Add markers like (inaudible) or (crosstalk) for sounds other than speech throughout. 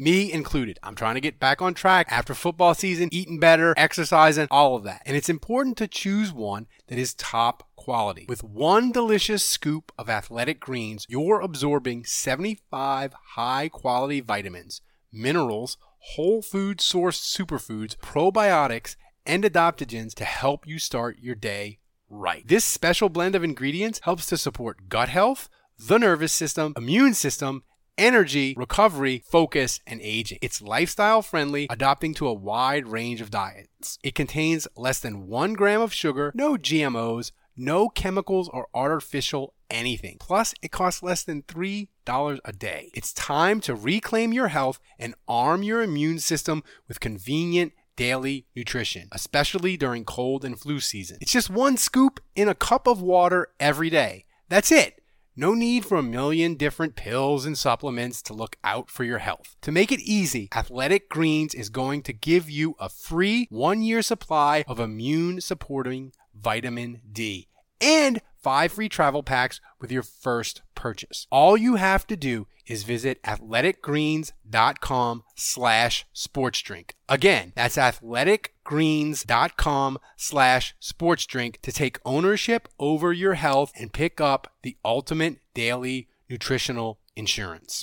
me included. I'm trying to get back on track after football season, eating better, exercising, all of that. And it's important to choose one that is top quality. With one delicious scoop of athletic greens, you're absorbing 75 high quality vitamins, minerals, whole food sourced superfoods, probiotics, and adaptogens to help you start your day right. This special blend of ingredients helps to support gut health, the nervous system, immune system, energy, recovery, focus, and aging. It's lifestyle friendly, adapting to a wide range of diets. It contains less than one gram of sugar, no GMOs, no chemicals or artificial anything. Plus, it costs less than $3 a day. It's time to reclaim your health and arm your immune system with convenient daily nutrition, especially during cold and flu season. It's just one scoop in a cup of water every day. That's it. No need for a million different pills and supplements to look out for your health. To make it easy, Athletic Greens is going to give you a free one year supply of immune supporting vitamin D and five free travel packs with your first purchase. All you have to do is visit athleticgreens.com slash sportsdrink. Again, that's athleticgreens.com slash sportsdrink to take ownership over your health and pick up the ultimate daily nutritional insurance.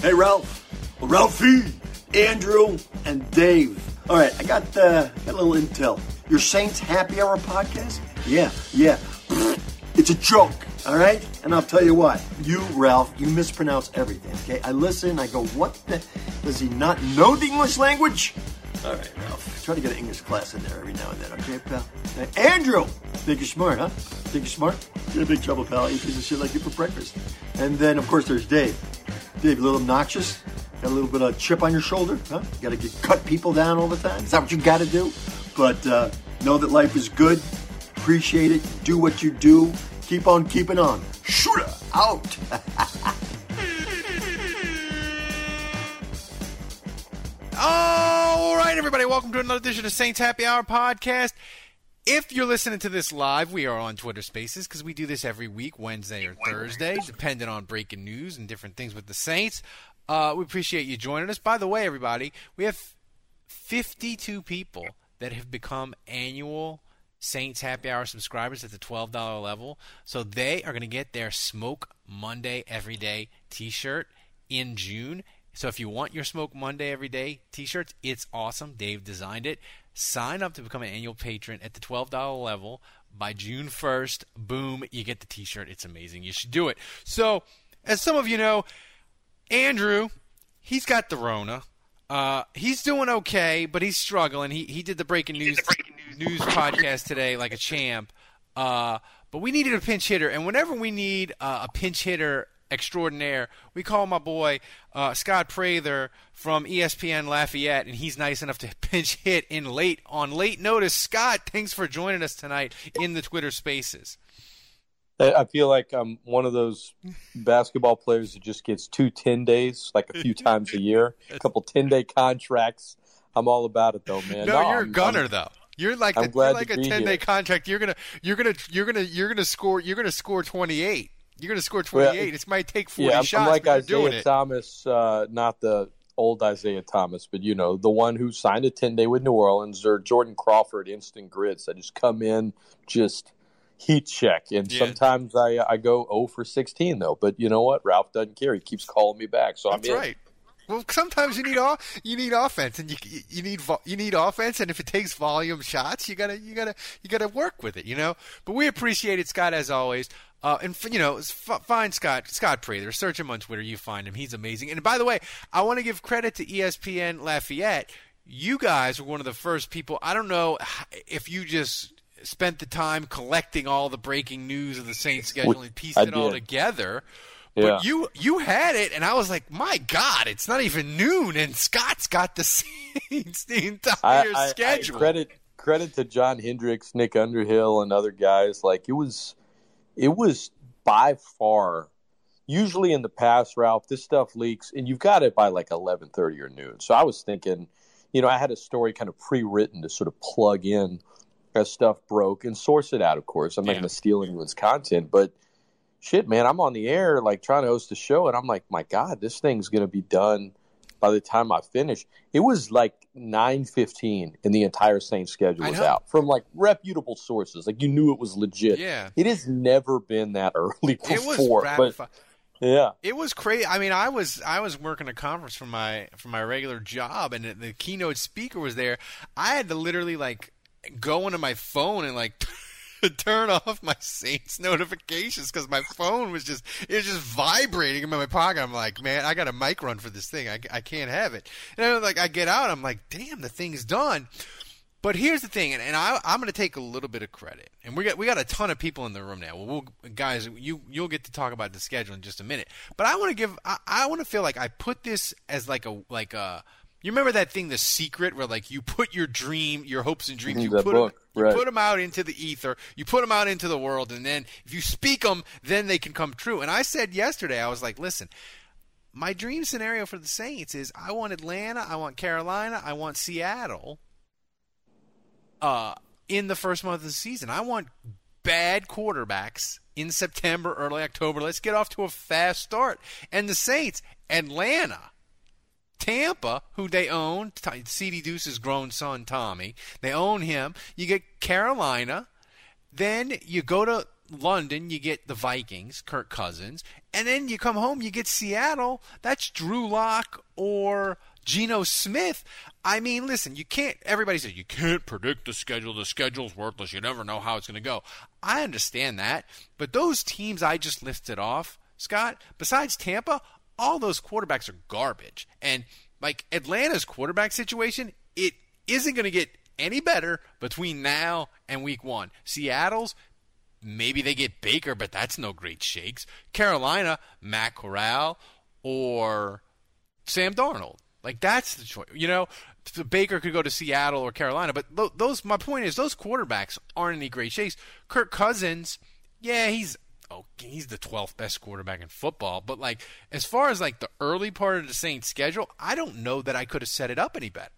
Hey, Ralph. Ralphie, Andrew, and Dave. All right, I got, uh, got a little intel. Your Saints Happy Hour podcast? Yeah, yeah. It's a joke, all right? And I'll tell you what. You, Ralph, you mispronounce everything, okay? I listen, I go, what the? Does he not know the English language? All right, Ralph. Try to get an English class in there every now and then, okay, pal? Hey, Andrew! Think you're smart, huh? Think you're smart? You're in big trouble, pal. Eat piece of shit like you for breakfast. And then, of course, there's Dave. Dave, a little obnoxious? Got a little bit of chip on your shoulder? Huh? You gotta get, cut people down all the time? Is that what you gotta do? But uh, know that life is good. Appreciate it. Do what you do. Keep on keeping on. Shooter out. (laughs) All right, everybody, welcome to another edition of Saints Happy Hour podcast. If you're listening to this live, we are on Twitter Spaces because we do this every week, Wednesday or Thursday, depending on breaking news and different things with the Saints. Uh, we appreciate you joining us. By the way, everybody, we have 52 people that have become annual Saints Happy Hour subscribers at the $12 level. So they are going to get their Smoke Monday Everyday t shirt in June. So if you want your Smoke Monday Everyday t shirts, it's awesome. Dave designed it. Sign up to become an annual patron at the $12 level. By June 1st, boom, you get the t shirt. It's amazing. You should do it. So, as some of you know, Andrew, he's got the Rona. Uh, he's doing okay, but he's struggling. He he did the breaking news the breaking news, news (laughs) podcast today like a champ. Uh, but we needed a pinch hitter, and whenever we need uh, a pinch hitter extraordinaire. We call my boy uh, Scott Prather from ESPN Lafayette, and he's nice enough to (laughs) pinch hit in late on late notice. Scott, thanks for joining us tonight in the Twitter Spaces. I feel like I'm one of those (laughs) basketball players that just gets two 10 days, like a few times a year, a (laughs) couple 10 day contracts. I'm all about it though, man. No, no you're I'm, a gunner I'm, though. You're like the, you're like a 10 day contract. You're gonna you're gonna you're gonna you're gonna score you're gonna score 28. You're going to score 28. Well, it might take 40 yeah, I'm, shots. I'm like Isaiah Thomas, uh, not the old Isaiah Thomas, but you know, the one who signed a 10 day with New Orleans or Jordan Crawford, instant grits. I just come in, just heat check. And yeah. sometimes I, I go 0 for 16, though. But you know what? Ralph doesn't care. He keeps calling me back. So That's I'm in. right. Well, sometimes you need you need offense, and you you need you need offense, and if it takes volume shots, you gotta you gotta you gotta work with it, you know. But we appreciate it, Scott, as always. Uh, and you know, find Scott Scott Prather. Search him on Twitter. You find him. He's amazing. And by the way, I want to give credit to ESPN Lafayette. You guys were one of the first people. I don't know if you just spent the time collecting all the breaking news of the Saints schedule and pieced I it did. all together. Yeah. But you you had it, and I was like, my God, it's not even noon, and Scott's got the (laughs) Saints the entire I, I, schedule. Credit credit to John Hendricks, Nick Underhill, and other guys. Like it was, it was by far. Usually in the past, Ralph, this stuff leaks, and you've got it by like eleven thirty or noon. So I was thinking, you know, I had a story kind of pre-written to sort of plug in as stuff broke and source it out. Of course, I'm not going to steal anyone's content, but shit, man, I'm on the air like trying to host a show, and I'm like, my God, this thing's going to be done by the time I finished, It was like 9:15, and the entire Saints schedule was out from like reputable sources. Like you knew it was legit. Yeah, it has never been that (laughs) early before. but yeah, it was crazy. I mean, I was I was working a conference for my for my regular job, and the keynote speaker was there. I had to literally like go into my phone and like (laughs) turn off my Saints notifications because my phone was just it was just vibrating in my pocket. I'm like, man, I got a mic run for this thing. I, I can't have it. And I'm like, I get out. I'm like, damn, the thing's done. But here's the thing, and, and I, am going to take a little bit of credit. And we got we got a ton of people in the room now. Well, we'll guys, you you'll get to talk about the schedule in just a minute. But I want to give I, I want to feel like I put this as like a like a you remember that thing, The Secret, where like you put your dream, your hopes and dreams, you put them, you put them out into the ether, you put them out into the world, and then if you speak them, then they can come true. And I said yesterday, I was like, listen, my dream scenario for the Saints is I want Atlanta, I want Carolina, I want Seattle. Uh, in the first month of the season, I want bad quarterbacks in September, early October. Let's get off to a fast start. And the Saints, Atlanta Tampa, who they own, CD Deuce's grown son Tommy, they own him. You get Carolina, then you go to London, you get the Vikings, Kirk Cousins, and then you come home, you get Seattle. That's Drew Lock or Geno Smith. I mean, listen, you can't. Everybody says you can't predict the schedule. The schedule's worthless. You never know how it's going to go. I understand that, but those teams I just listed off, Scott, besides Tampa, all those quarterbacks are garbage. And like Atlanta's quarterback situation, it isn't going to get any better between now and week one. Seattle's, maybe they get Baker, but that's no great shakes. Carolina, Matt Corral or Sam Darnold. Like that's the choice. You know, Baker could go to Seattle or Carolina, but those. My point is, those quarterbacks aren't any great shakes. Kirk Cousins, yeah, he's oh, he's the 12th best quarterback in football. But like, as far as like the early part of the Saints schedule, I don't know that I could have set it up any better.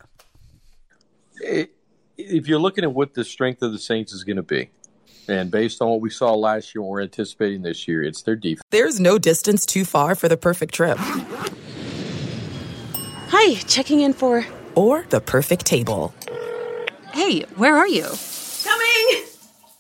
If you're looking at what the strength of the Saints is going to be, and based on what we saw last year, what we're anticipating this year, it's their defense. There's no distance too far for the perfect trip. Hi, checking in for. Or the perfect table. Hey, where are you?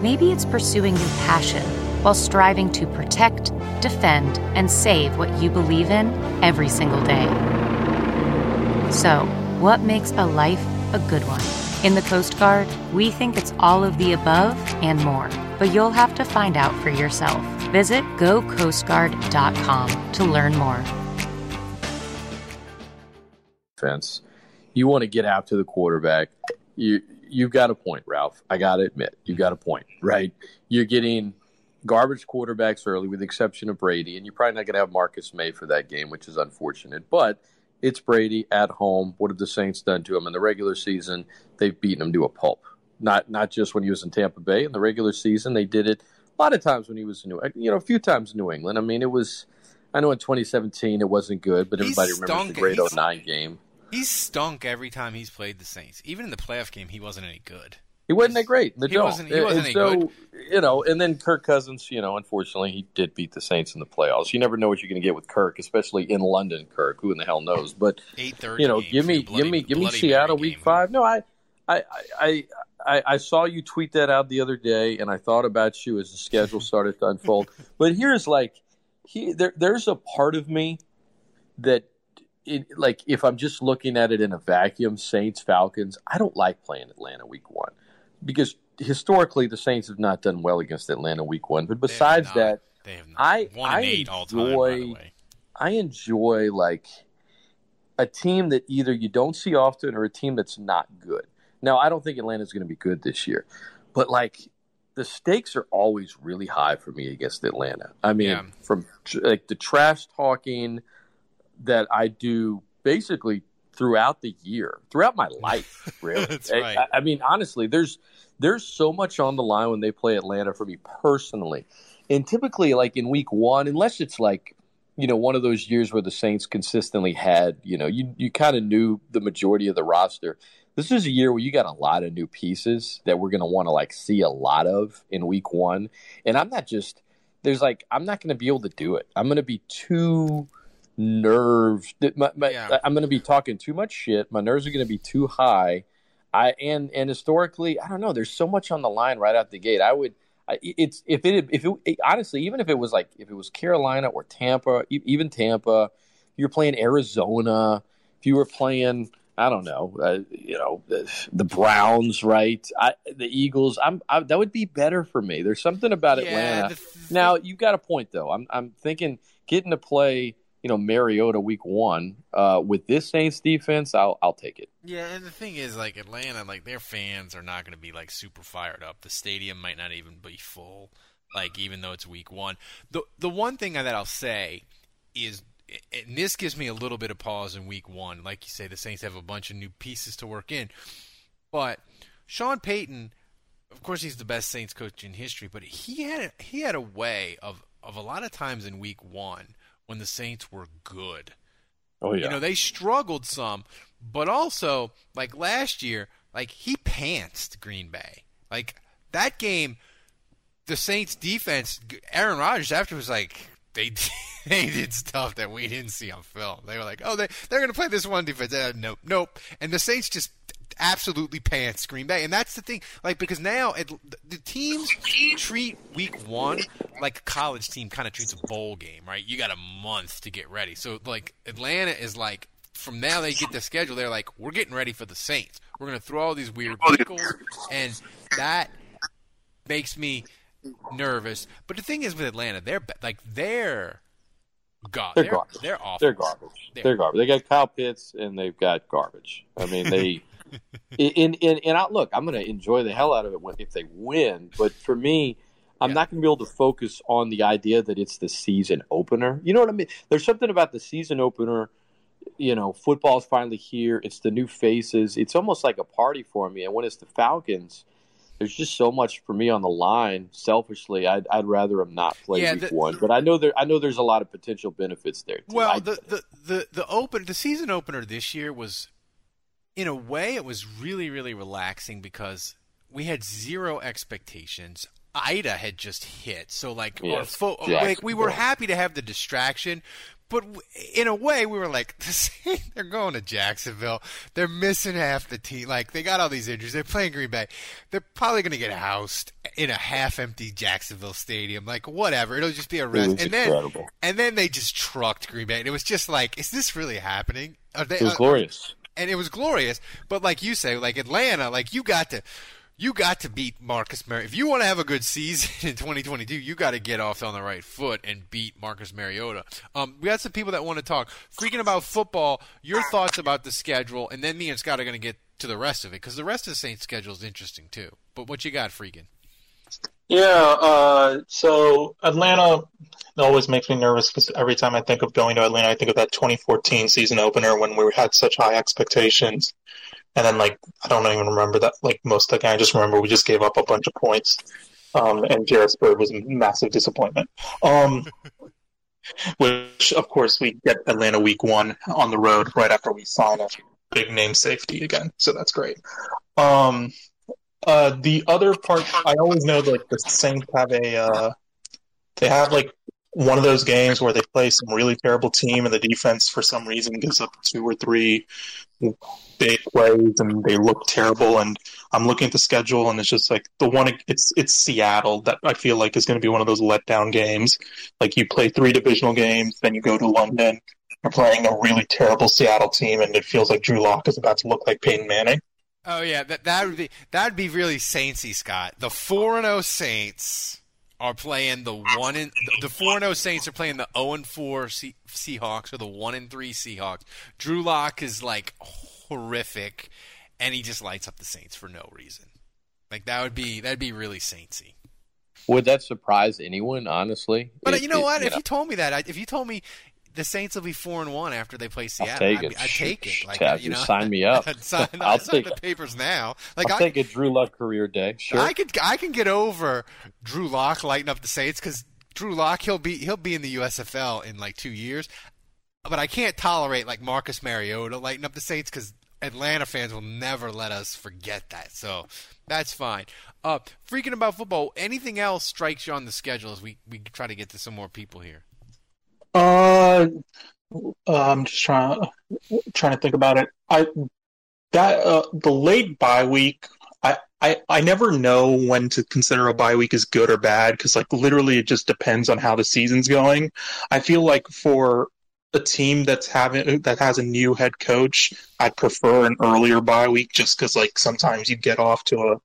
Maybe it's pursuing your passion while striving to protect, defend, and save what you believe in every single day. So, what makes a life a good one? In the Coast Guard, we think it's all of the above and more, but you'll have to find out for yourself. Visit gocoastguard.com to learn more. Fence. You want to get out to the quarterback. You you've got a point, Ralph. I got to admit, you've got a point, right? You're getting garbage quarterbacks early, with the exception of Brady, and you're probably not going to have Marcus Maye for that game, which is unfortunate. But it's Brady at home. What have the Saints done to him in the regular season? They've beaten him to a pulp. Not not just when he was in Tampa Bay in the regular season. They did it a lot of times when he was in New, you know, a few times in New England. I mean, it was I know in 2017 it wasn't good, but everybody remembers the great He's- 09 game. He's stunk every time he's played the Saints. Even in the playoff game, he wasn't any good. He wasn't that great. The He dome. wasn't- he wasn't any so, good. You know, and then Kirk Cousins. You know, unfortunately, he did beat the Saints in the playoffs. You never know what you're going to get with Kirk, especially in London. Kirk, who in the hell knows? But Eight thirty. you know, give me, give me, give me Seattle week five. No, I, I, I, I, I saw you tweet that out the other day, and I thought about you as the schedule (laughs) started to unfold. But here's like, he, there, there's a part of me that, it, like, if I'm just looking at it in a vacuum, Saints Falcons, I don't like playing Atlanta week one because historically the Saints have not done well against Atlanta week one. But besides that, They have not. I one I eight all time. By the enjoy way. I enjoy like a team that either you don't see often or a team that's not good. Now, I don't think Atlanta's going to be good this year, but like the stakes are always really high for me against Atlanta. I mean, Yeah. from like the trash talking that I do basically throughout the year, throughout my (laughs) life, really. Right. I, I mean, honestly, there's there's so much on the line when they play Atlanta for me personally. And typically, like in week one, unless it's like, you know, one of those years where the Saints consistently had, you know, you, you kind of knew the majority of the roster. This is a year where you got a lot of new pieces that we're going to want to like see a lot of in week one. And I'm not just, there's like, I'm not going to be able to do it. I'm going to be too nerves. My, my, Yeah. I'm going to be talking too much shit. My nerves are going to be too high. I and and historically, I don't know. There's so much on the line right out the gate. I would. I, it's if it if it honestly even if it was like if it was Carolina or Tampa, even Tampa, you're playing Arizona. If you were playing, I don't know, uh, you know, the, the Browns, right? I, the Eagles. I'm I, that would be better for me. There's something about Yeah, Atlanta. the Now you've got a point though. I'm I'm thinking getting to play, you know, Mariota week one uh, with this Saints defense. I'll I'll take it. Yeah, and the thing is, like Atlanta, like their fans are not going to be like super fired up. The stadium might not even be full. Like even though it's week one, the the one thing that I'll say is, and this gives me a little bit of pause in week one. Like you say, the Saints have a bunch of new pieces to work in, but Sean Payton, of course, he's the best Saints coach in history. But he had a, he had a way of of a lot of times in week one when the Saints were good. Oh yeah. You know, they struggled some, but also like last year, like he pantsed Green Bay. Like that game, the Saints defense, Aaron Rodgers after was like they (laughs) they did stuff that we didn't see on film. They were like, oh, they they're gonna play this one defense. Uh, nope, nope. And the Saints just absolutely pants Green Bay, and that's the thing. Like because now it, the teams treat Week One like a college team kind of treats a bowl game, right? You got a month to get ready. So like Atlanta is like from now they get the schedule. They're like, we're getting ready for the Saints. We're gonna throw all these weird oh, wrinkles, and that makes me nervous. But the thing is with Atlanta, they're like they're God, They're they're garbage. they're. They're garbage. They're- They're, garbage. They got Kyle Pitts and they've got garbage. I mean, they. (laughs) (laughs) in in and I look, I'm going to enjoy the hell out of it when, if they win. But for me, I'm Yeah. not going to be able to focus on the idea that it's the season opener. You know what I mean? There's something about the season opener. You know, football's finally here. It's the new faces. It's almost like a party for me. And when it's the Falcons, there's just so much for me on the line. Selfishly, I'd, I'd rather them not play Yeah, week the- one. But I know there, I know there's a lot of potential benefits there. Too. Well, I- the, the the the open the season opener this year was, in a way, it was really really relaxing because we had zero expectations. Ida had just hit, so like our Yes, like we were happy to have the distraction, but w- in a way we were like, (laughs) they're going to Jacksonville. They're missing half the team. Like they got all these injuries. They're playing Green Bay. They're probably going to get housed in a half-empty Jacksonville stadium. Like whatever, it'll just be a rest. and then incredible. and then they just trucked Green Bay. And it was just like, is this really happening? Are they, it was uh, glorious. And it was glorious. But like you say, like Atlanta, like you got to, you got to beat Marcus Mariota. If you want to have a good season (laughs) in 2022, you got to get off on the right foot and beat Marcus Mariota. Um, we got some people that want to talk. Freaking about football, your thoughts about the schedule, and then me and Scott are going to get to the rest of it because the rest of the Saints schedule is interesting too. But what you got, Freaking? Yeah, uh, so Atlanta always makes me nervous because every time I think of going to Atlanta, I think of that 2014 season opener when we had such high expectations. And then, like, I don't even remember that, like, most of the game. I just remember we just gave up a bunch of points. Um, and Jairus Byrd was a massive disappointment. Um, (laughs) which of course we get Atlanta week one on the road right after we sign a big name safety again. So that's great. Um, uh, the other part, I always know that like, the Saints have a, uh, they have like one of those games where they play some really terrible team and the defense for some reason gives up two or three big plays and they look terrible. And I'm looking at the schedule and it's just like the one it's it's Seattle that I feel like is going to be one of those letdown games. Like you play three divisional games then you go to London. You're playing a really terrible Seattle team and it feels like Drew Lock is about to look like Peyton Manning Oh yeah, that that would be that would be really Saintsy, Scott. The four and zero Saints are playing the one and the four and zero Saints are playing the zero and four Seahawks or the one and three Seahawks. Drew Lock is like horrific, and he just lights up the Saints for no reason. Like that would be that'd be really Saintsy. Would that surprise anyone? Honestly, but uh, it, you know it, what? You if know. you told me that, if you told me the Saints will be four and one after they play Seattle. I'll take it. I, would take it. Like, you know, sign me up. (laughs) sign, I'll sign take the papers now. Like I'll I, take a Drew Lock career day. Sure, I could. I can get over Drew Lock lighting up the Saints because Drew Lock he'll be he'll be in the USFL in like two years, but I can't tolerate like Marcus Mariota lighting up the Saints because Atlanta fans will never let us forget that. So that's fine. Uh, freaking about football. Anything else strikes you on the schedule as we we try to get to some more people here? Uh, I'm just trying trying to think about it. I that uh, the late bye week. I, I, I never know when to consider a bye week as good or bad because like literally it just depends on how the season's going. I feel like for a team that's having that has a new head coach, I'd prefer an earlier bye week just because like sometimes you get off to a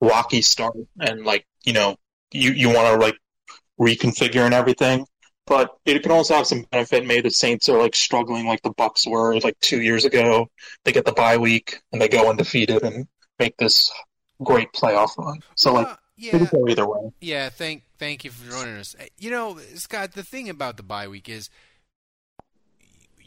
rocky start and like you know you you want to like reconfigure and everything but it can also have some benefit. Maybe the Saints are like struggling like the Bucs were like two years ago. They get the bye week and they go undefeated and make this great playoff run. So like, uh, yeah, it go either way. Yeah, thank thank you for joining us. You know, Scott, the thing about the bye week is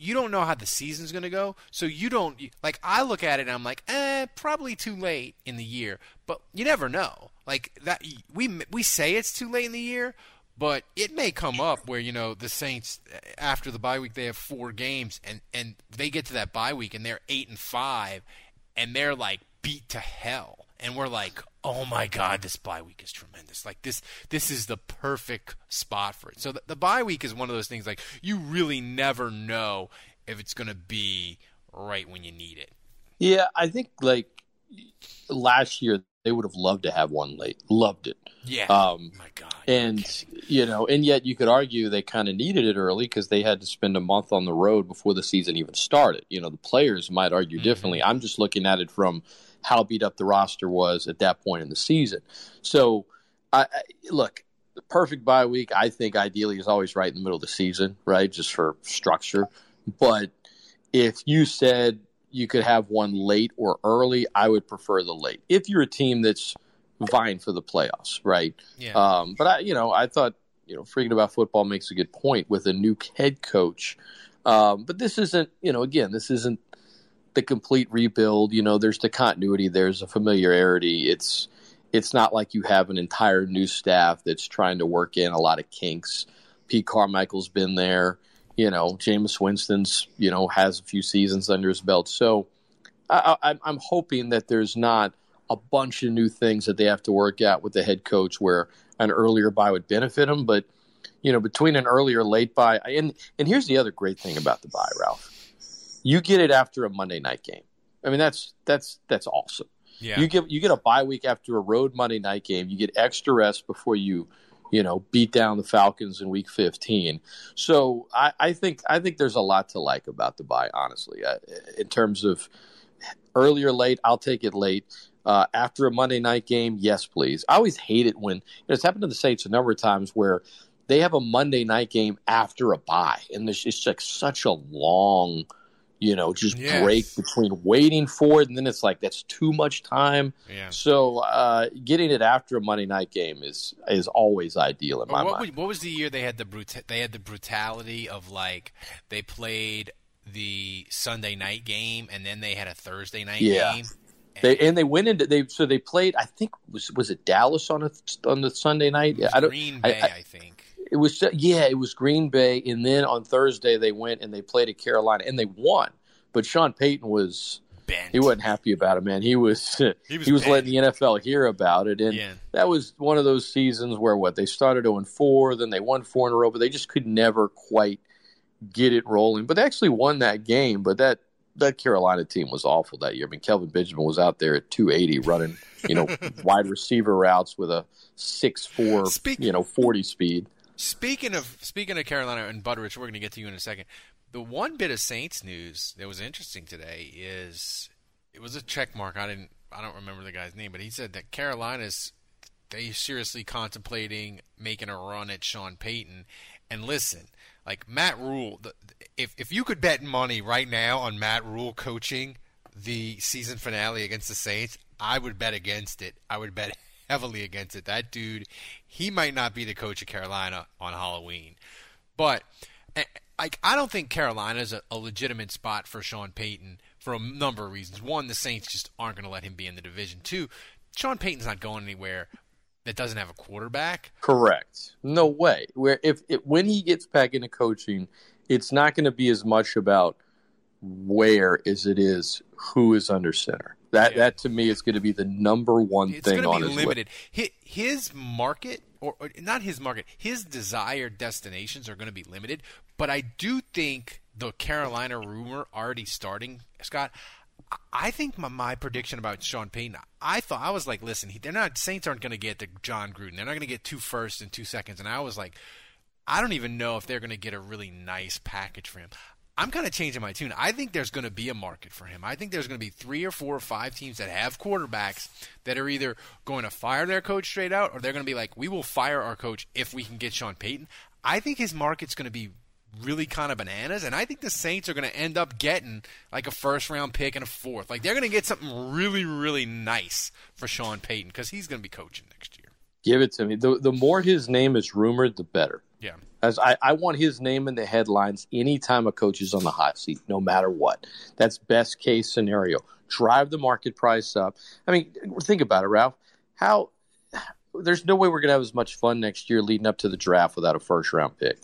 you don't know how the season's going to go, so you don't like. I look at it and I'm like, eh, probably too late in the year, but you never know. Like that, we we say it's too late in the year, but it may come up where you know the Saints after the bye week they have four games and and they get to that bye week and they're eight and five and they're like beat to hell. And we're like oh my god this bye week is tremendous. Like this this is the perfect spot for it. So the, the bye week is one of those things like you really never know if it's going to be right when you need it. Yeah i think like last year they would have loved to have one late loved it yeah. Um, oh my God. And you know, and yet you could argue they kind of needed it early because they had to spend a month on the road before the season even started. You know, the players might argue mm-hmm. differently. I'm just looking at it from how beat up the roster was at that point in the season. So, I, I look, the perfect bye week. I think ideally is always right in the middle of the season, right? Just for structure. But if you said you could have one late or early, I would prefer the late. If you're a team that's vying for the playoffs, right? Yeah. Um, but I, you know, I thought, you know, freaking about football makes a good point with a new head coach. Um, but this isn't, you know, again, this isn't the complete rebuild. You know, there's the continuity, there's a familiarity. It's it's not like you have an entire new staff that's trying to work in a lot of kinks. Pete Carmichael's been there. You know, Jameis Winston's, you know, has a few seasons under his belt. So I, I'm hoping that there's not a bunch of new things that they have to work out with the head coach where an earlier bye would benefit them. But, you know, between an earlier late bye, and, and here's the other great thing about the bye, Ralph. You get it after a Monday night game. I mean, that's that's that's awesome. Yeah. You get you get a bye week after a road Monday night game. You get extra rest before you, you know, beat down the Falcons in Week 15. So I, I think I think there's a lot to like about the bye, honestly. Uh, in terms of earlier late, I'll take it late. Uh, after a Monday night game, yes, please. I always hate it when you know, it's happened to the Saints a number of times where they have a Monday night game after a bye, and it's just like such a long, you know, just yes. break between waiting for it, and then it's like that's too much time. Yeah. So uh, getting it after a Monday night game is is always ideal in my what, mind. What was the year they had the brut- they had the brutality of like they played the Sunday night game and then they had a Thursday night yeah. game they and they went into they so they played. I think was was it Dallas on a on the Sunday night? I don't. Green Bay, I, I, I think. It was yeah, it was Green Bay, and then on Thursday they went and they played at Carolina and they won. But Sean Payton was Bent. he wasn't happy about it, man. He was (laughs) he He was, was letting the NFL hear about it, and Yeah. that was one of those seasons where what they started 0 4, then they won four in a row, but they just could never quite get it rolling. But they actually won that game. But that that Carolina team was awful that year. I mean, Kelvin Benjamin was out there at 280 running, you know, (laughs) wide receiver routes with a six four, Speak- you know, 40 speed. Speaking of speaking of Carolina and Butteridge, we're going to get to you in a second. The one bit of Saints news that was interesting today is it was a check mark. I didn't I don't remember the guy's name, but he said that Carolina's they seriously contemplating making a run at Sean Payton. And listen, like Matt Rhule, if if you could bet money right now on Matt Rhule coaching the season finale against the Saints, I would bet against it. I would bet heavily against it. That dude, he might not be the coach of Carolina on Halloween. But eh, like I don't think Carolina's a, a legitimate spot for Sean Payton for a number of reasons. One, the Saints just aren't going to let him be in the division. Two, Sean Payton's not going anywhere that doesn't have a quarterback. Correct. No way. Where if it, when he gets back into coaching, it's not going to be as much about where as it is who is under center. That Yeah. that to me is going to be the number one thing. It's thing going on to his be list. limited. His, his market, or, or not his market, his desired destinations are going to be limited. But I do think the Carolina rumor already starting, Scott. I- think my, my prediction about Sean Payton, I thought I was like, listen, he, they're not Saints aren't going to get the Jon Gruden. They're not going to get two firsts and two seconds. And I was like, I don't even know if they're going to get a really nice package for him. I'm kind of changing my tune. I think there's going to be a market for him. I think there's going to be three or four or five teams that have quarterbacks that are either going to fire their coach straight out or they're going to be like, we will fire our coach if we can get Sean Payton. I think his market's going to be really kind of bananas, and I think the Saints are going to end up getting like a first round pick and a fourth. Like they're going to get something really, really nice for Sean Payton because he's going to be coaching next year. Give it to me. The the more his name is rumored, the better. Yeah. As I, I want his name in the headlines anytime a coach is on the hot seat, no matter what. That's best case scenario. Drive the market price up. I mean, think about it, Ralph. How there's no way we're gonna have as much fun next year leading up to the draft without a first round pick.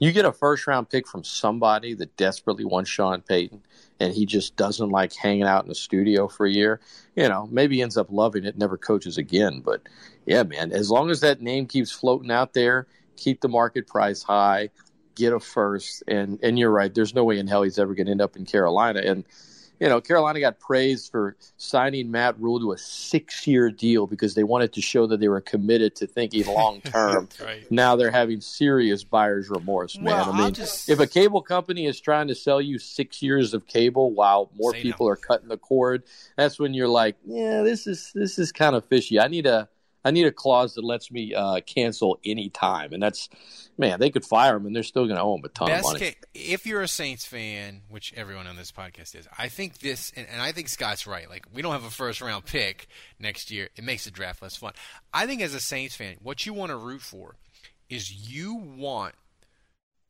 You get a first round pick from somebody that desperately wants Sean Payton and he just doesn't like hanging out in the studio for a year, you know, maybe ends up loving it, never coaches again. But yeah, man, as long as that name keeps floating out there, keep the market price high, get a first, and and you're right, there's no way in hell he's ever gonna end up in Carolina. And you know, Carolina got praised for signing Matt Rhule to a six year deal because they wanted to show that they were committed to thinking (laughs) long term. Right. Now they're having serious buyer's remorse, man. Well, I mean, just- if a cable company is trying to sell you six years of cable while more Say people no. are cutting the cord, that's when you're like, yeah, this is this is kind of fishy. I need a I need a clause that lets me uh, cancel any time, and that's man, they could fire him and they're still going to owe him a ton of money. case, if you're a Saints fan, which everyone on this podcast is, I think this, and, and I think Scott's right. Like, we don't have a first round pick next year. It makes the draft less fun. I think as a Saints fan, what you want to root for is you want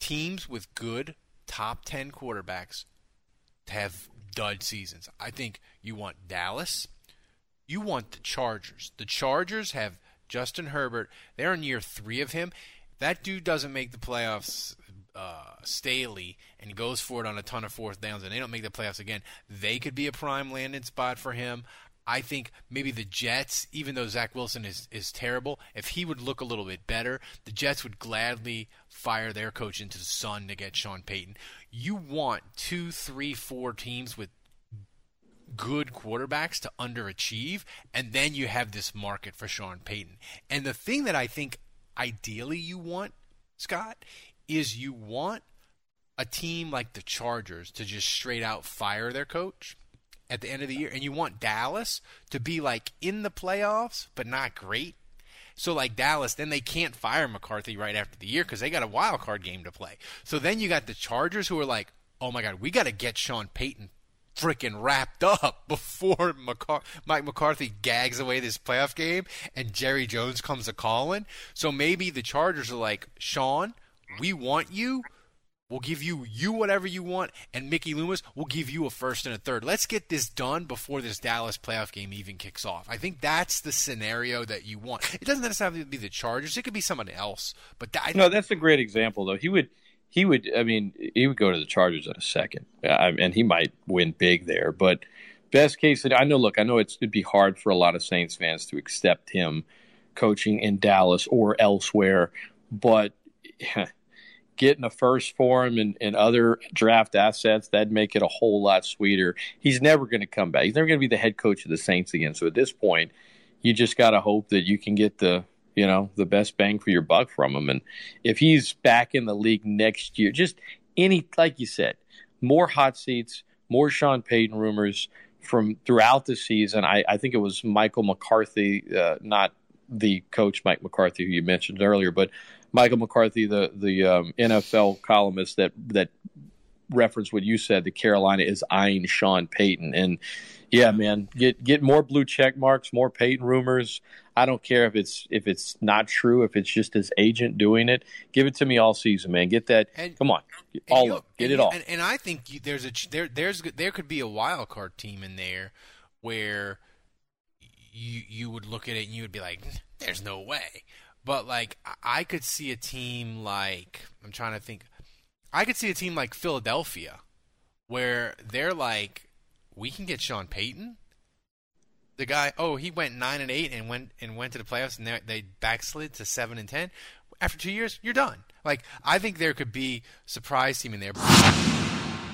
teams with good top 10 quarterbacks to have dud seasons. I think you want Dallas. You want the Chargers. The Chargers have Justin Herbert. They're in year three of him. That dude doesn't make the playoffs uh, Staley and goes for it on a ton of fourth downs, and they don't make the playoffs again. They could be a prime landing spot for him. I think maybe the Jets, even though Zach Wilson is, is terrible, if he would look a little bit better, the Jets would gladly fire their coach into the sun to get Sean Payton. You want two, three, four teams with good quarterbacks to underachieve, and then you have this market for Sean Payton. And the thing that I think ideally you want, Scott, is you want a team like the Chargers to just straight out fire their coach at the end of the year, and you want Dallas to be like in the playoffs but not great. So like Dallas, then they can't fire McCarthy right after the year because they got a wild card game to play. So then you got the Chargers who are like, oh my god, we got to get Sean Payton freaking wrapped up (laughs) before McCar- Mike McCarthy gags away this playoff game and Jerry Jones comes a calling. So maybe the Chargers are like, Sean, we want you, We'll give you you whatever you want, and Mickey Loomis will give you a first and a third. Let's get this done before this Dallas playoff game even kicks off. I think that's the scenario that you want. It doesn't necessarily have to be the Chargers; it could be someone else. But that, no, that's a great example, though. He would, he would. I mean, he would go to the Chargers in a second, uh, and he might win big there. But best case, I know. Look, I know it'd be hard for a lot of Saints fans to accept him coaching in Dallas or elsewhere, but. (laughs) getting a first for him and, and other draft assets, that'd make it a whole lot sweeter. He's never going to come back. He's never going to be the head coach of the Saints again. So at this point, you just got to hope that you can get the you know the best bang for your buck from him. And if he's back in the league next year, just any like you said, more hot seats, more Sean Payton rumors from throughout the season. I, I think it was Michael McCarthy, uh, not the coach Mike McCarthy who you mentioned earlier, but Michael McCarthy, the the um, NFL columnist that that referenced what you said, that Carolina is eyeing Sean Payton, and yeah, man, get get more blue check marks, more Payton rumors. I don't care if it's if it's not true, if it's just his agent doing it. Give it to me all season, man. Get that. And, come on, all of get it all. And, and I think there's a there there's there could be a wild card team in there where you you would look at it and you would be like, "There's no way." But like I could see a team like I'm trying to think I could see a team like Philadelphia where they're like we can get Sean Payton. The guy, oh, he went 9 and 8 and went and went to the playoffs and they backslid to 7 and 10. After 2 years, you're done. Like I think there could be surprise team in there.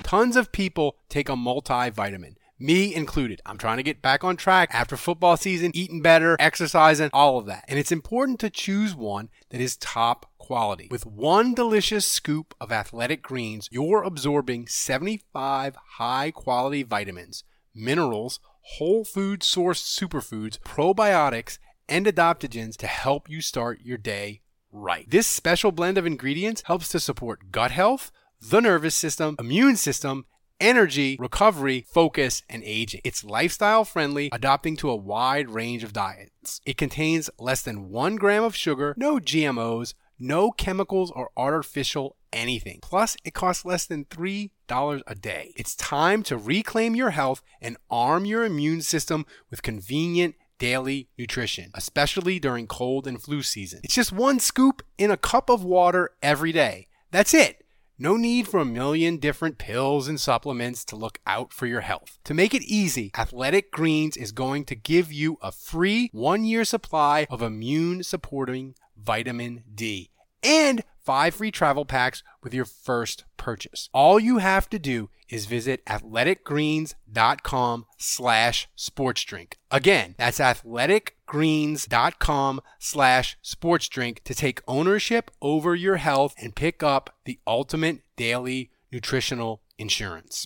Tons of people take a multivitamin me included. I'm trying to get back on track after football season, eating better, exercising, all of that. And it's important to choose one that is top quality. With one delicious scoop of athletic greens, you're absorbing 75 high quality vitamins, minerals, whole food sourced superfoods, probiotics, and adaptogens to help you start your day right. This special blend of ingredients helps to support gut health, the nervous system, immune system, energy, recovery, focus, and aging. It's lifestyle friendly, adopting to a wide range of diets. It contains less than one gram of sugar, no GMOs, no chemicals or artificial anything. Plus, it costs less than $3 a day. It's time to reclaim your health and arm your immune system with convenient daily nutrition, especially during cold and flu season. It's just one scoop in a cup of water every day. That's it. No need for a million different pills and supplements to look out for your health. To make it easy, Athletic Greens is going to give you a free one year supply of immune supporting vitamin D and five free travel packs with your first purchase. All you have to do is visit athleticgreens.com slash sportsdrink. Again, that's athleticgreens.com slash sportsdrink to take ownership over your health and pick up the ultimate daily nutritional insurance.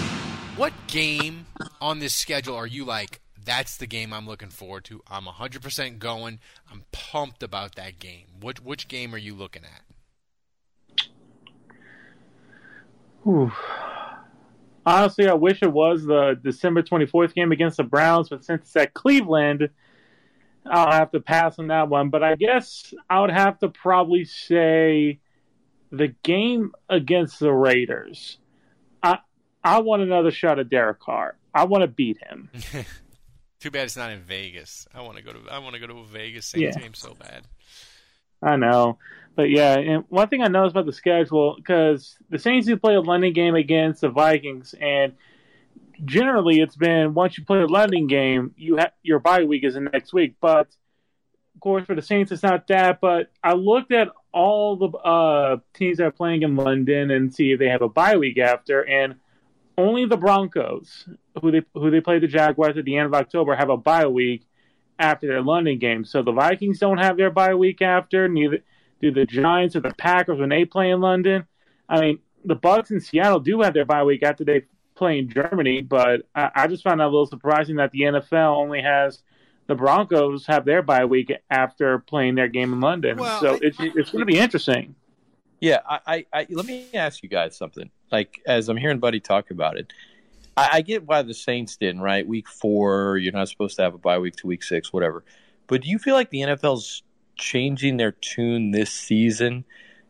What game on this schedule are you like? That's the game I'm looking forward to. I'm 100% going. I'm pumped about that game. Which which game are you looking at? Whew. Honestly, I wish it was the December 24th game against the Browns, but since it's at Cleveland, I'll have to pass on that one. But I guess I would have to probably say the game against the Raiders. I want another shot at Derek Carr. I want to beat him. (laughs) Too bad it's not in Vegas. I want to go to I want to go to a Vegas Saints yeah. game so bad. I know, but yeah, and one thing I noticed about the schedule because the Saints do play a London game against the Vikings, and generally it's been once you play a London game, you have your bye week is the next week. But of course, for the Saints, it's not that. But I looked at all the uh, teams that are playing in London and see if they have a bye week after, and only the Broncos, who they who they play the Jaguars at the end of October, have a bye week after their London game. So the Vikings don't have their bye week after. Neither do the Giants or the Packers when they play in London. I mean, the Bucs in Seattle do have their bye week after they play in Germany, but I, I just found that a little surprising that the NFL only has the Broncos have their bye week after playing their game in London. Well, so I- it's it's going to be interesting. Yeah, I, I, I let me ask you guys something. Like as I'm hearing Buddy talk about it, I, I get why the Saints didn't. Right, week four, you're not supposed to have a bye week to week six, whatever. But do you feel like the NFL's changing their tune this season,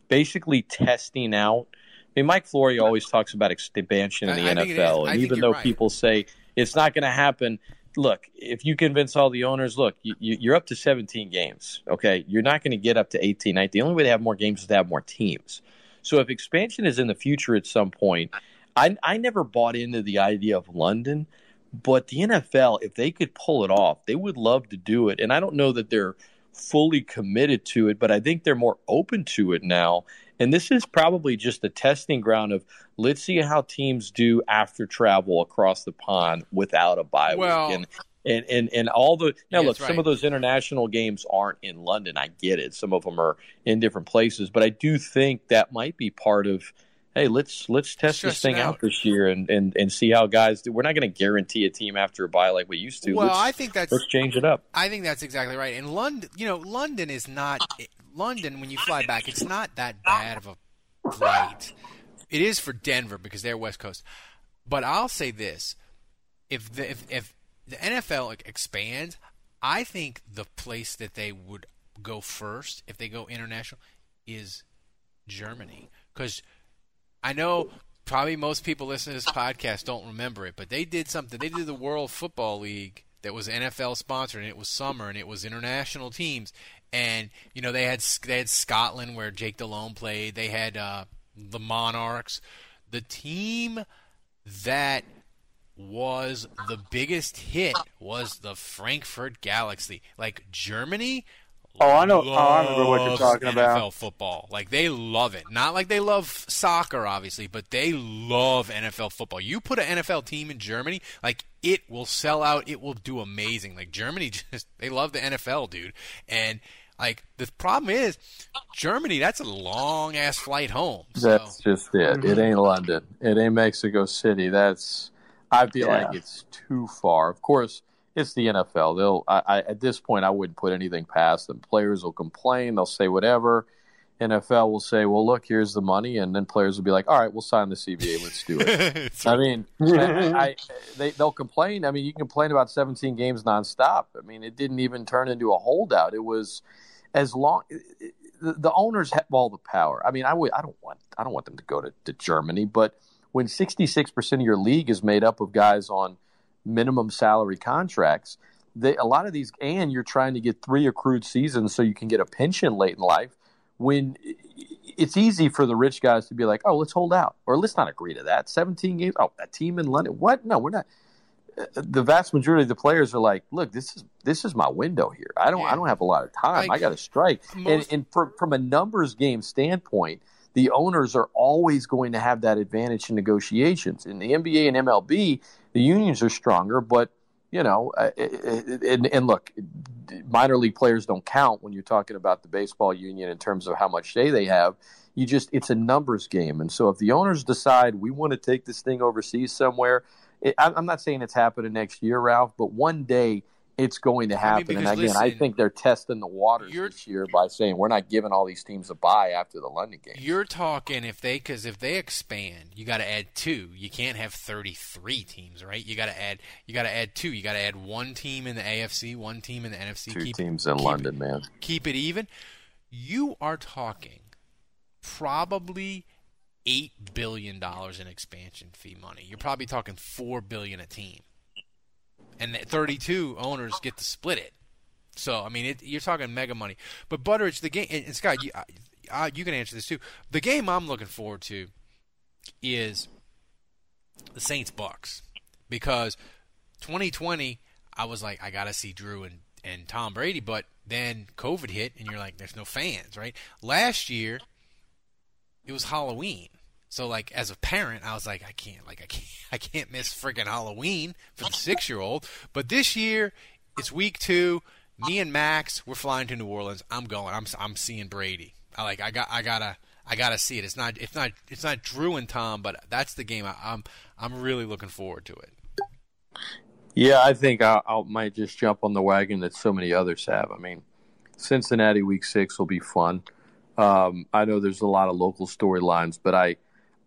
basically testing out? I mean, Mike Florio always talks about expansion in the I- I think it is. NFL, and even though right. people say it's not going to happen, look, if you convince all the owners, look, you, you're up to 17 games. Okay, you're not going to get up to 18, 19. The only way to have more games is to have more teams. So if expansion is in the future at some point, I, I never bought into the idea of London, but the NFL, if they could pull it off, they would love to do it. And I don't know that they're fully committed to it, but I think they're more open to it now. And this is probably just a testing ground of let's see how teams do after travel across the pond without a bye Well- week. And and and and all the now Yeah, look, that's some of those international games aren't in London. I get it. Some of them are in different places, but I do think that might be part of. Hey, let's let's test Stress this thing out. out. this year and, and, and see how guys do. We're not going to guarantee a team after a bye like we used to. Well, let's, I think that's let's change it up. I think that's exactly right. And London, you know, London is not London when you fly back. It's not that bad of a flight. It is for Denver because they're West Coast. But I'll say this: if the if, if the NFL expands, I think the place that they would go first if they go international is Germany because I know probably most people listening to this podcast don't remember it, but they did something. They did the World Football League that was NFL sponsored, and it was summer, and it was international teams. And you know they had they had Scotland where Jake Delhomme played. They had uh, the Monarchs. The team that was the biggest hit was the Frankfurt Galaxy. Like Germany Oh, I know. Oh, I remember what you're loves talking NFL about. football. Like they love it. Not like they love soccer, obviously, but they love NFL football. You put an NFL team in Germany, like it will sell out. It will do amazing. Like Germany, (laughs) just they love the NFL, dude. And like the problem is, Germany. That's a long ass flight home. So That's just it. It ain't London. It ain't Mexico City. That's. I feel Yeah. like it's too far. Of course, it's the NFL. They'll. I, I at this point, I wouldn't put anything past them. Players will complain. They'll say whatever. NFL will say, "Well, look, here's the money," and then players will be like, "All right, we'll sign the CBA. Let's do it." (laughs) I mean, I, (laughs) I, they they'll complain. I mean, you can complain about 17 games nonstop. I mean, it didn't even turn into a holdout. It was as long the, the owners have all the power. I mean, I would I don't want I don't want them to go to, to Germany, but when 66% of your league is made up of guys on minimum salary contracts, they, a lot of these and you're trying to get three accrued seasons so you can get a pension late in life when it's easy for the rich guys to be like, "Oh, let's hold out." Or let's not agree to that. 17 games. Oh, a team in London. What? No, we're not the vast majority of the players are like, look, this is this is my window here. I don't I don't have a lot of time. Like, I got to strike. and most- and from, from a numbers game standpoint, the owners are always going to have that advantage in negotiations. In the NBA and MLB, the unions are stronger, but you know, uh, and, and look, minor league players don't count when you're talking about the baseball union in terms of how much say they have. You just it's a numbers game, and so if the owners decide we want to take this thing overseas somewhere, I'm not saying it's happening next year, Ralph, but one day it's going to I mean, happen. and because again, I think they're testing the waters this year by saying we're not giving all these teams a bye after the London game. You're talking if they because if they expand, you got to add two. You can't have 33 teams, right? You got to add you got to add two. You got to add one team in the AFC, one team in the NFC. Two keep, teams in keep London, man. Keep it even. You are talking probably eight billion dollars in expansion fee money. You're probably talking four billion a team, and 32 owners get to split it. So I mean, it, you're talking mega money. But Butteridge, the game, and, Scott, you, uh, you can answer this too. The game I'm looking forward to is the Saints Bucs because 2020, I was like, I gotta see Drew and and Tom Brady, but then COVID hit, and you're like, there's no fans, right? Last year, it was Halloween. So like as a parent, I was like, I can't, like I can't, (laughs) I can't miss freaking Halloween for the six year old. But this year, it's week two. Me and Max, we're flying to New Orleans. I'm going. I'm I'm seeing Brady. I like. I got. I gotta. I gotta see it. It's not it's not it's not Drew and Tom, but that's the game I, I'm I'm really looking forward to it. Yeah, I think I, I might just jump on the wagon that so many others have. I mean, Cincinnati Week Six will be fun. Um, I know there's a lot of local storylines, but I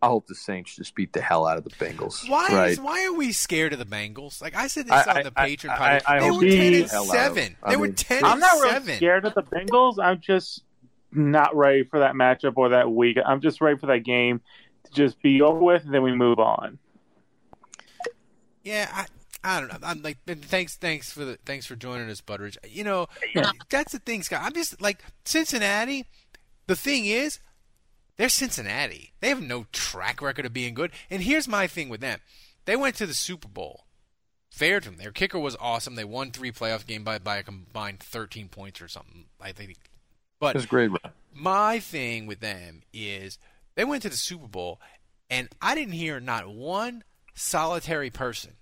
I hope the Saints just beat the hell out of the Bengals. Why right? is, why are we scared of the Bengals? Like I said this I- on the I- Patreon I- podcast. I they were ten and the of seven. them. I They were ten I'm and not really seven. scared of the Bengals. I'm just not ready for that matchup or that week. I'm just ready for that game to just be over with, and then we move on. Yeah, I, I don't know. I'm like, thanks, thanks for the, thanks for joining us, Butteridge. You know, that's the thing, Scott. I'm just like Cincinnati. The thing is, they're Cincinnati. They have no track record of being good. And here's my thing with them: they went to the Super Bowl. Fair to them. Their kicker was awesome. They won three playoff games by by a combined 13 points or something. I think. But It's great. My thing with them is they went to the Super Bowl, and I didn't hear not one solitary person,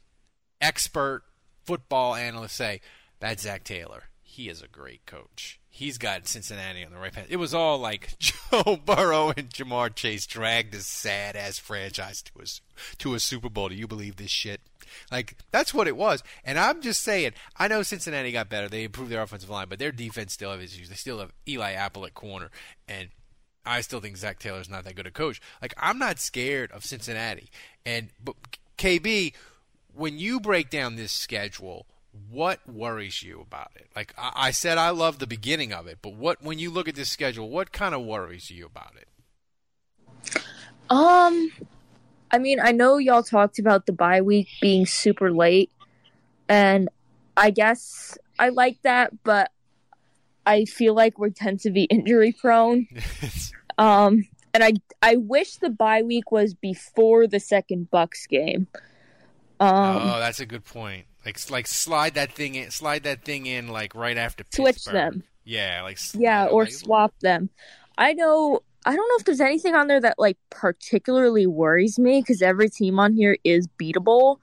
expert football analyst, say that's Zac Taylor. He is a great coach. He's got Cincinnati on the right path. It was all like (laughs) Joe Burrow and Ja'Marr Chase dragged this sad ass franchise to a to a Super Bowl. Do you believe this shit? Like that's what it was. And I'm just saying, I know Cincinnati got better. They improved their offensive line, but their defense still have issues. They still have Eli Apple at corner, and I still think Zac Taylor's not that good a coach. Like I'm not scared of Cincinnati. And but KB, when you break down this schedule, what worries you about it? Like I, I said, I love the beginning of it, but what when you look at this schedule, what kind of worries you about it? Um, I mean, I know y'all talked about the bye week being super late, and I guess I like that, but I feel like we tend to be (laughs) injury prone. (laughs) um, and I I wish the bye week was before the second Bucs game. Um, oh, that's a good point. Like like slide that thing in, slide that thing in like right after Switch them. Yeah, like yeah, or like- swap them. I know. I don't know if there's anything on there that like particularly worries me because every team on here is beatable.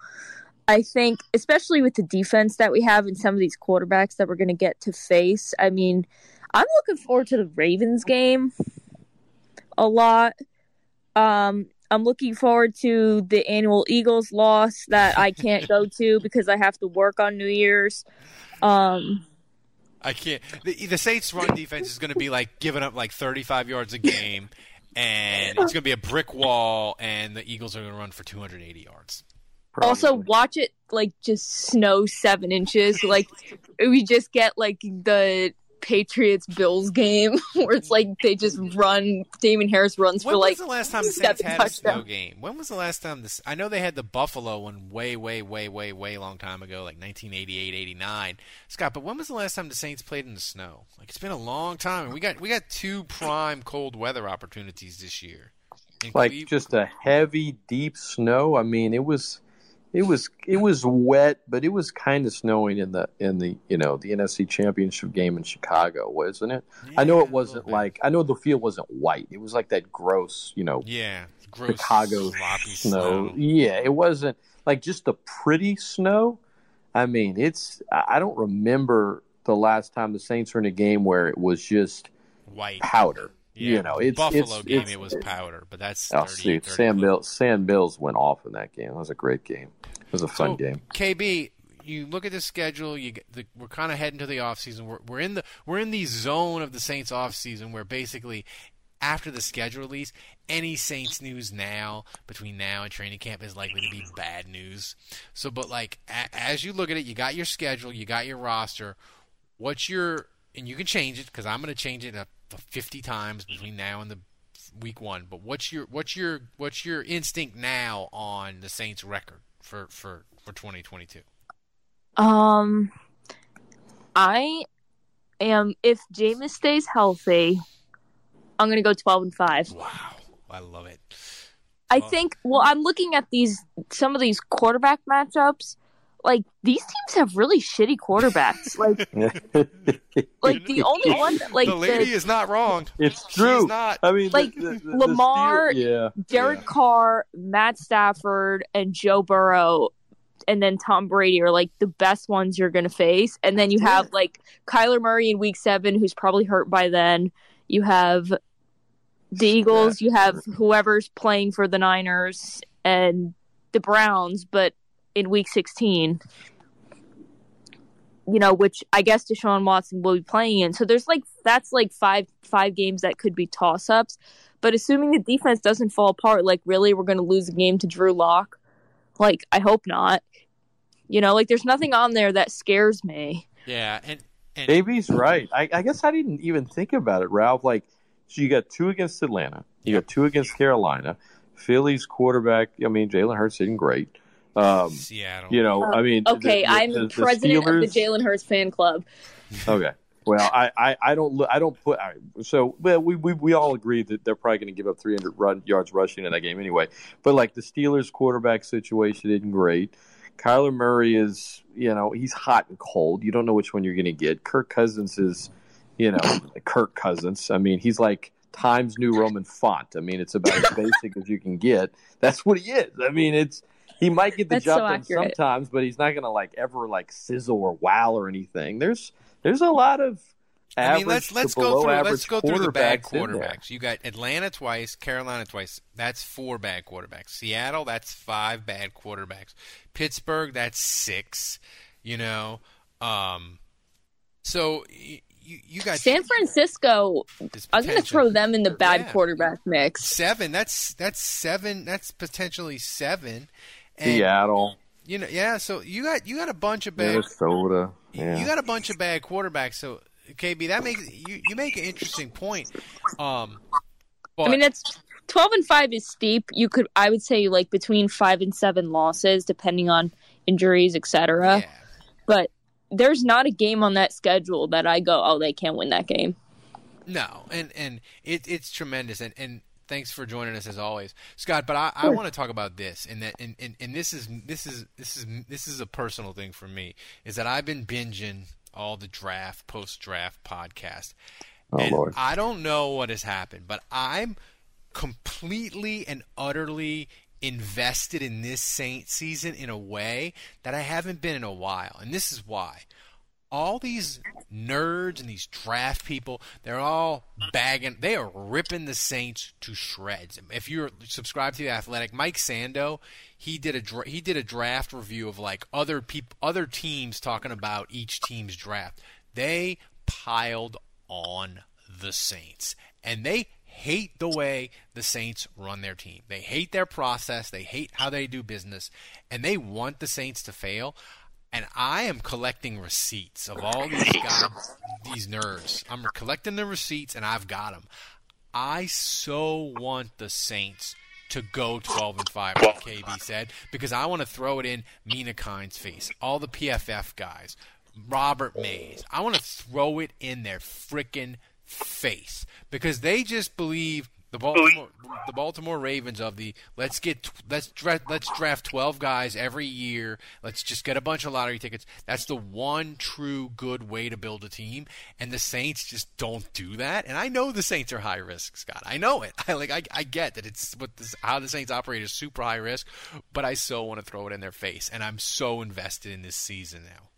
I think, especially with the defense that we have and some of these quarterbacks that we're going to get to face. I mean, I'm looking forward to the Ravens game a lot. Um, I'm looking forward to the annual Eagles loss that I can't go to (laughs) because I have to work on New Year's. Um, I can't. The, the Saints' run defense is going to be like giving up like 35 yards a game, and it's going to be a brick wall, and the Eagles are going to run for 280 yards. Also, watch it like just snow seven inches. Like we just get like the Patriots Bills game (laughs) where it's like they just run. Damien Harris runs When for like was the last time the seven Saints had a snow game? When was the last time this? I know they had the Buffalo one way, way, way, way, way long time ago, like 1988, 89. Scott, but when was the last time the Saints played in the snow? Like it's been a long time, and we got we got two prime cold weather opportunities this year. In like Cleve- just a heavy, deep snow. I mean, it was, it was, it was wet, but it was kind of snowing in the in the you know the NFC Championship game in Chicago, wasn't it? I know it wasn't like I know the field wasn't white. It was like that gross, you know, yeah, gross Chicago snow. snow. Yeah, it wasn't like just the pretty snow. I mean, it's I don't remember the last time the Saints were in a game where it was just White. powder. Yeah, you know, it's Buffalo it's, game it's, it was powder, but that's Oh, 38, shoot. 30 Sam. Bills, Sam Mills went off in that game. It was a great game. It was a fun So, game. KB, you look at the schedule. You get the, we're kind of heading to the off season. We're we're in the we're in the zone of the Saints off season where basically after the schedule release, any Saints news now between now and training camp is likely to be bad news. So, but like a, as you look at it, you got your schedule, you got your roster. What's your and you can change it because I'm going to change it up 50 times between now and the week one. But what's your what's your what's your instinct now on the Saints record for for for 2022? Um, I am if Jameis stays healthy, I'm gonna go twelve and five. Wow, I love it. I think. Well, I'm looking at these some of these quarterback matchups. Like these teams have really shitty quarterbacks. Like, (laughs) like the only one, that, like the lady the- is not wrong. It's true. not. I mean, like the, the, the Lamar, Steel- yeah, Derek Carr, Matt Stafford, and Joe Burrow, and then Tom Brady are like the best ones you're going to face. And then you have like Kyler Murray in week seven, who's probably hurt by then. You have the Eagles, you have whoever's playing for the Niners and the Browns, but in week 16, you know, which I guess Deshaun Watson will be playing in. So there's like that's like five five games that could be toss ups. But assuming the defense doesn't fall apart, like really we're gonna lose a game to Drew Lock? Like, I hope not. You know, like there's nothing on there that scares me. Yeah, and, and Baby's right. I, I guess I didn't even think about it, Ralph. Like, so you got two against Atlanta, you got two against Carolina. Philly's quarterback. I mean, Jalen Hurts didn't great. Um, Seattle. You know, I mean, okay, the- the- I'm the- the president Steelers- of the Jalen Hurts fan club. Okay. Well, I, I, I don't look- I don't put all right, so well, we, we we all agree that they're probably going to give up 300 run yards rushing in that game anyway. But like the Steelers quarterback situation isn't great. Kyler Murray is you know he's hot and cold. You don't know which one you're going to get. Kirk Cousins is you know Kirk Cousins. I mean he's like Times New Roman font. I mean it's about as basic as you can get. That's what he is. I mean it's he might get the That's job so done accurate. sometimes, but he's not going to like ever like sizzle or wow or anything. There's there's a lot of I average mean, let's let's to go below through average let's go through the bad quarterbacks in there. You got Atlanta twice, Carolina twice. That's four bad quarterbacks. Seattle, that's five bad quarterbacks. Pittsburgh, that's six. You know, um, so y- you you got San Francisco, I'm going to throw them in the bad Yeah. quarterback mix. seven. That's that's seven. That's potentially seven. And, Seattle, You know, yeah. So you got you got a bunch of bad Minnesota. Yeah. you got a bunch of bad quarterbacks. So KB, that makes you you make an interesting point. Um, but, I mean, that's 12 and 5 is steep. You could, I would say, like between 5 and 7 losses, depending on injuries, etc. yeah. But there's not a game on that schedule that I go, oh, they can't win that game. No, and and it, it's tremendous, and and thanks for joining us as always, Scott. But I, I want to talk about this, and that and, and, and this is this is this is this is a personal thing for me, is that I've been binging all the draft post draft podcast. Oh, and Lord. I don't know what has happened, but I'm completely and utterly invested in this Saint season in a way that I haven't been in a while, and this is why all these nerds and these draft people, they're all bagging. They are ripping the Saints to shreds. If you're subscribed to the Athletic, Mike Sando, he did a he did a draft review of like other peop- other teams talking about each team's draft. They piled on the Saints, and they hate the way the Saints run their team. They hate their process. They hate how they do business, and they want the Saints to fail and I am collecting receipts of all these guys, these nerds. I'm collecting the receipts, and I've got them. I so want the Saints to go 12 and 5, like KB said, because I want to throw it in Mina Kimes's face, all the PFF guys, Robert Mays. I want to throw it in their freaking face because they just believe the Baltimore, the Baltimore Ravens of the let's get let's draft let's draft 12 guys every year. Let's just get a bunch of lottery tickets. That's the one true good way to build a team, and the Saints just don't do that. And I know the Saints are high risk, Scott. I know it. (laughs) I like I, I get that it's what this, how the Saints operate is super high risk, but I so want to throw it in their face, and I'm so invested in this season now.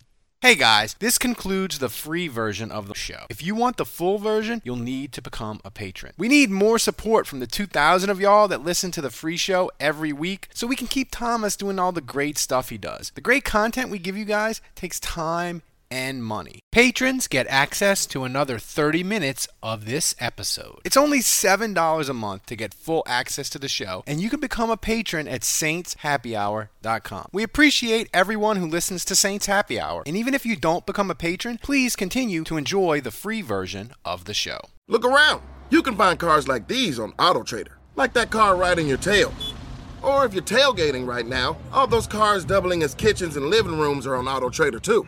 Hey guys, this concludes the free version of the show. If you want the full version, you'll need to become a patron. We need more support from the 2,000 of y'all that listen to the free show every week so we can keep Thomas doing all the great stuff he does. The great content we give you guys takes time and money. Patrons get access to another 30 minutes of this episode. It's only $7 a month to get full access to the show, and you can become a patron at saintshappyhour.com. We appreciate everyone who listens to Saints Happy Hour, and even if you don't become a patron, please continue to enjoy the free version of the show. Look around. You can find cars like these on AutoTrader, like that car riding your tail. Or if you're tailgating right now, all those cars doubling as kitchens and living rooms are on AutoTrader too.